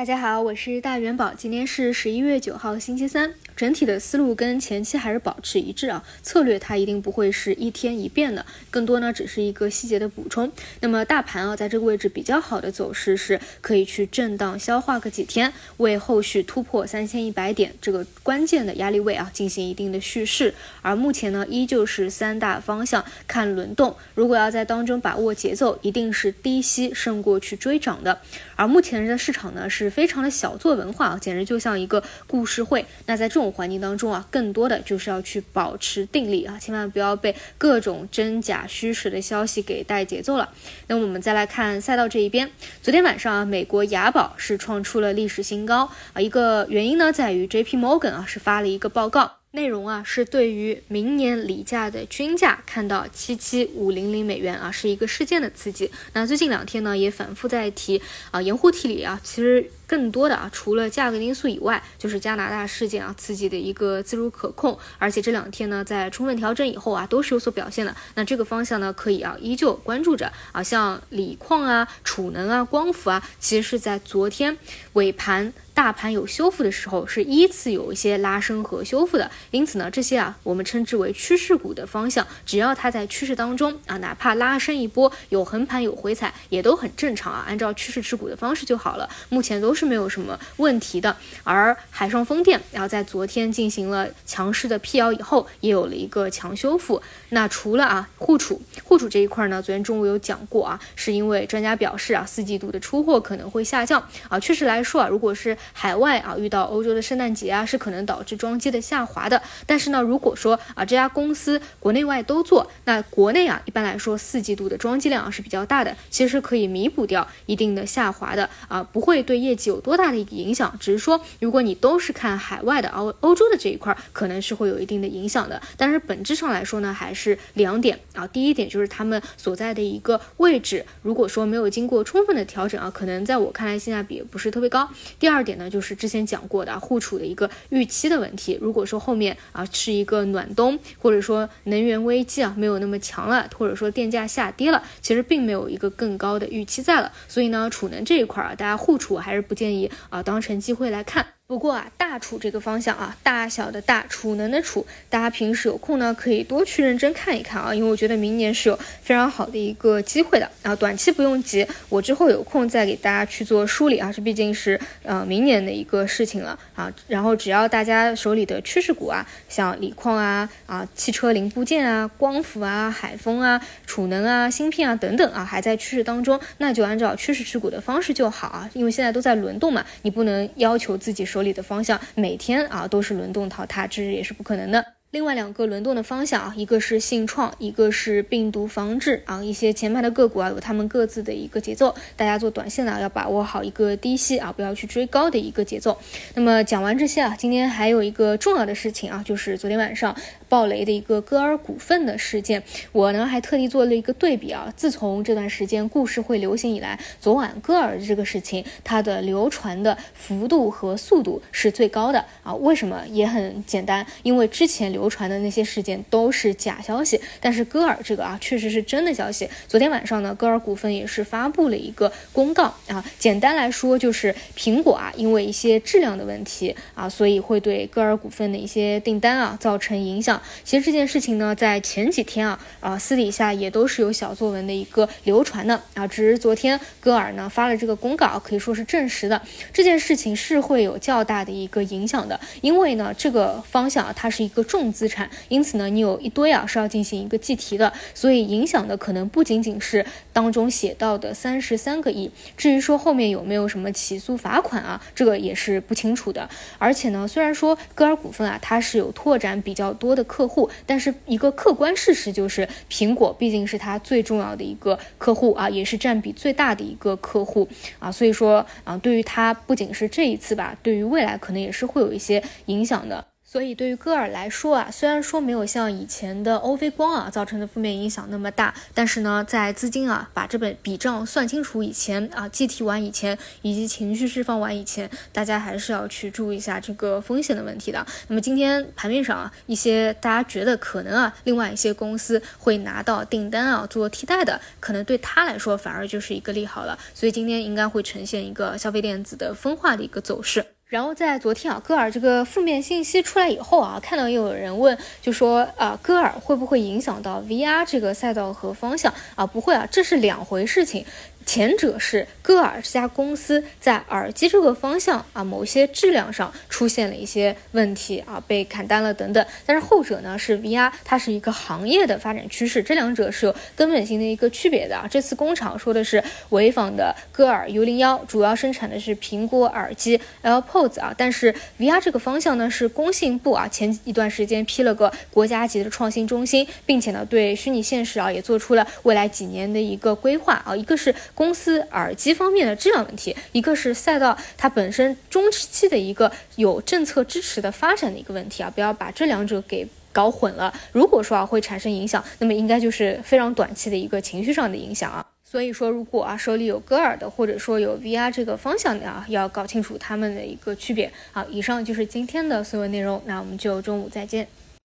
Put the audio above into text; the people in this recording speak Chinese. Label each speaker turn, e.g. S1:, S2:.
S1: 大家好，我是大元宝，今天是十一月九号，星期三。整体的思路跟前期还是保持一致啊，策略它一定不会是一天一变的，更多呢只是一个细节的补充。那么大盘啊，在这个位置比较好的走势是可以去震荡消化个几天，为后续突破三千一百点这个关键的压力位啊进行一定的蓄势。而目前呢，依旧是三大方向看轮动，如果要在当中把握节奏，一定是低吸胜过去追涨的。而目前的市场呢是。非常的小作文化啊，简直就像一个故事会。那在这种环境当中啊，更多的就是要去保持定力啊，千万不要被各种真假虚实的消息给带节奏了。那我们再来看赛道这一边，昨天晚上啊，美国雅宝是创出了历史新高啊，一个原因呢在于 J.P. Morgan 啊是发了一个报告。内容啊是对于明年锂价的均价看到七七五零零美元啊是一个事件的刺激。那最近两天呢也反复在提啊盐湖提锂啊，其实更多的啊除了价格因素以外，就是加拿大事件啊刺激的一个自如可控。而且这两天呢在充分调整以后啊都是有所表现的。那这个方向呢可以啊依旧关注着啊，像锂矿啊、储能啊、光伏啊，其实是在昨天尾盘。大盘有修复的时候，是依次有一些拉升和修复的，因此呢，这些啊，我们称之为趋势股的方向，只要它在趋势当中啊，哪怕拉升一波，有横盘有回踩，也都很正常啊，按照趋势持股的方式就好了，目前都是没有什么问题的。而海上风电，然后在昨天进行了强势的辟谣以后，也有了一个强修复。那除了啊，护储，护储这一块呢，昨天中午有讲过啊，是因为专家表示啊，四季度的出货可能会下降啊，确实来说啊，如果是海外啊，遇到欧洲的圣诞节啊，是可能导致装机的下滑的。但是呢，如果说啊，这家公司国内外都做，那国内啊，一般来说四季度的装机量啊是比较大的，其实可以弥补掉一定的下滑的啊，不会对业绩有多大的一个影响。只是说，如果你都是看海外的欧欧洲的这一块，可能是会有一定的影响的。但是本质上来说呢，还是两点啊。第一点就是他们所在的一个位置，如果说没有经过充分的调整啊，可能在我看来性价比不是特别高。第二点呢，就是。之前讲过的啊互储的一个预期的问题，如果说后面啊是一个暖冬，或者说能源危机啊没有那么强了，或者说电价下跌了，其实并没有一个更高的预期在了，所以呢，储能这一块啊，大家互储还是不建议啊当成机会来看。不过啊，大储这个方向啊，大小的大储能的储，大家平时有空呢，可以多去认真看一看啊，因为我觉得明年是有非常好的一个机会的啊，短期不用急，我之后有空再给大家去做梳理啊，这毕竟是呃明年的一个事情了啊，然后只要大家手里的趋势股啊，像锂矿啊啊，汽车零部件啊，光伏啊，海风啊，储能啊，芯片啊等等啊，还在趋势当中，那就按照趋势持股的方式就好啊，因为现在都在轮动嘛，你不能要求自己手。合理的方向每天啊都是轮动淘汰，这也是不可能的。另外两个轮动的方向啊，一个是信创，一个是病毒防治啊。一些前排的个股啊，有他们各自的一个节奏。大家做短线呢，要把握好一个低吸啊，不要去追高的一个节奏。那么讲完这些啊，今天还有一个重要的事情啊，就是昨天晚上暴雷的一个歌尔股份的事件。我呢还特地做了一个对比啊。自从这段时间故事会流行以来，昨晚歌尔这个事情，它的流传的幅度和速度是最高的啊。为什么？也很简单，因为之前流。流传的那些事件都是假消息，但是歌尔这个啊，确实是真的消息。昨天晚上呢，歌尔股份也是发布了一个公告啊，简单来说就是苹果啊，因为一些质量的问题啊，所以会对歌尔股份的一些订单啊造成影响。其实这件事情呢，在前几天啊啊私底下也都是有小作文的一个流传的啊，只是昨天歌尔呢发了这个公告，可以说是证实的这件事情是会有较大的一个影响的，因为呢这个方向啊，它是一个重。资产，因此呢，你有一堆啊是要进行一个计提的，所以影响的可能不仅仅是当中写到的三十三个亿。至于说后面有没有什么起诉罚款啊，这个也是不清楚的。而且呢，虽然说歌尔股份啊，它是有拓展比较多的客户，但是一个客观事实就是，苹果毕竟是它最重要的一个客户啊，也是占比最大的一个客户啊，所以说啊，对于它不仅是这一次吧，对于未来可能也是会有一些影响的。所以对于戈尔来说啊，虽然说没有像以前的欧菲光啊造成的负面影响那么大，但是呢，在资金啊把这本笔账算清楚以前啊，计提完以前，以及情绪释放完以前，大家还是要去注意一下这个风险的问题的。那么今天盘面上啊，一些大家觉得可能啊，另外一些公司会拿到订单啊做替代的，可能对他来说反而就是一个利好了。所以今天应该会呈现一个消费电子的分化的一个走势。然后在昨天啊，戈尔这个负面信息出来以后啊，看到又有人问，就说啊，戈尔会不会影响到 VR 这个赛道和方向啊？不会啊，这是两回事情。前者是歌尔这家公司在耳机这个方向啊，某些质量上出现了一些问题啊，被砍单了等等。但是后者呢是 VR，它是一个行业的发展趋势，这两者是有根本性的一个区别的啊。这次工厂说的是潍坊的歌尔 U 零幺，主要生产的是苹果耳机 AirPods 啊，但是 VR 这个方向呢是工信部啊前一段时间批了个国家级的创新中心，并且呢对虚拟现实啊也做出了未来几年的一个规划啊，一个是。公司耳机方面的质量问题，一个是赛道它本身中期的一个有政策支持的发展的一个问题啊，不要把这两者给搞混了。如果说啊会产生影响，那么应该就是非常短期的一个情绪上的影响啊。所以说，如果啊手里有歌尔的，或者说有 VR 这个方向的啊，要搞清楚它们的一个区别。好，以上就是今天的所有内容，那我们就中午再见。